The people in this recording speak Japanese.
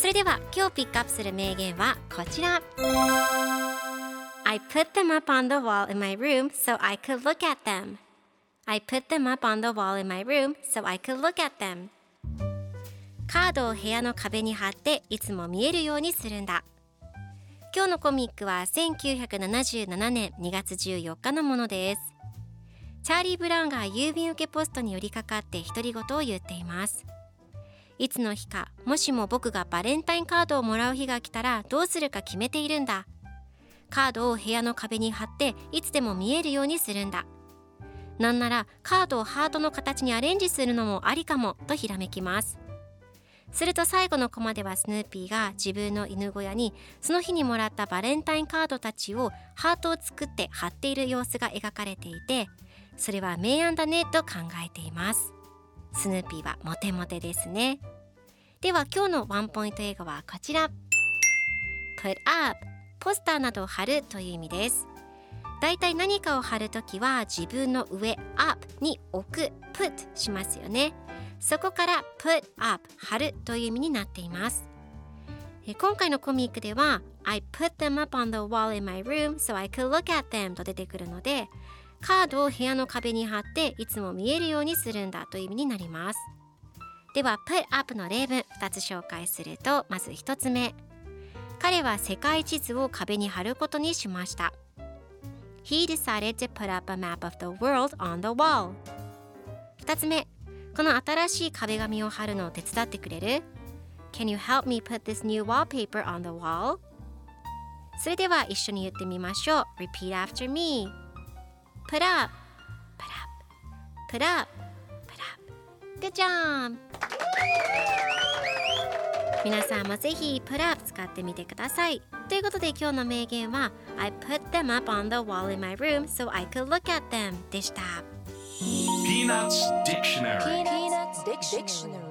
それでは今日ピックアップする名言はこちら。I put them up on the wall in my room so I could look at them. I put them up on the wall in my room so I could look at them. カードを部屋の壁に貼っていつも見えるようにするんだ。今日のコミックは1977年2月14日のものです。チャーリー・ブラウンが郵便受けポストに寄りかかって独り言を言っています。いつの日かもしも僕がバレンタインカードをもらう日が来たらどうするか決めているんだ。カードを部屋の壁に貼っていつでも見えるようにするんだ。なんならカードをハートの形にアレンジするのもありかもとひらめきます。すると最後のコマではスヌーピーが自分の犬小屋にその日にもらったバレンタインカードたちをハートを作って貼っている様子が描かれていてそれは明暗だねと考えています。スヌーピーはモテモテですね。では今日のワンポイント英語はこちら。Put up ポスターなどを貼るという意味です。だいたい何かを貼るときは自分の上 up に置く put しますよね。そこから put up 貼るという意味になっています。今回のコミックでは I put them up on the wall in my room so I could look at them と出てくるのでカードを部屋の壁に貼っていつも見えるようにするんだという意味になります。では put up の例文2つ紹介するとまず1つ目。彼は世界地図を壁に貼ることにしました。He decided to put up a map of the world on the wall. 2つ目。この新しい壁紙を貼るのを手伝ってくれる。Can you help me put this new wallpaper on the wall? それでは一緒に言ってみましょう。Repeat after me. プラップラップラップラップグッジョン皆さんもぜひプラ使ってみてください。ということで今日の名言は「I put them up on the wall in my room so I could look at them」でした。ピーナツ・ディクショナ。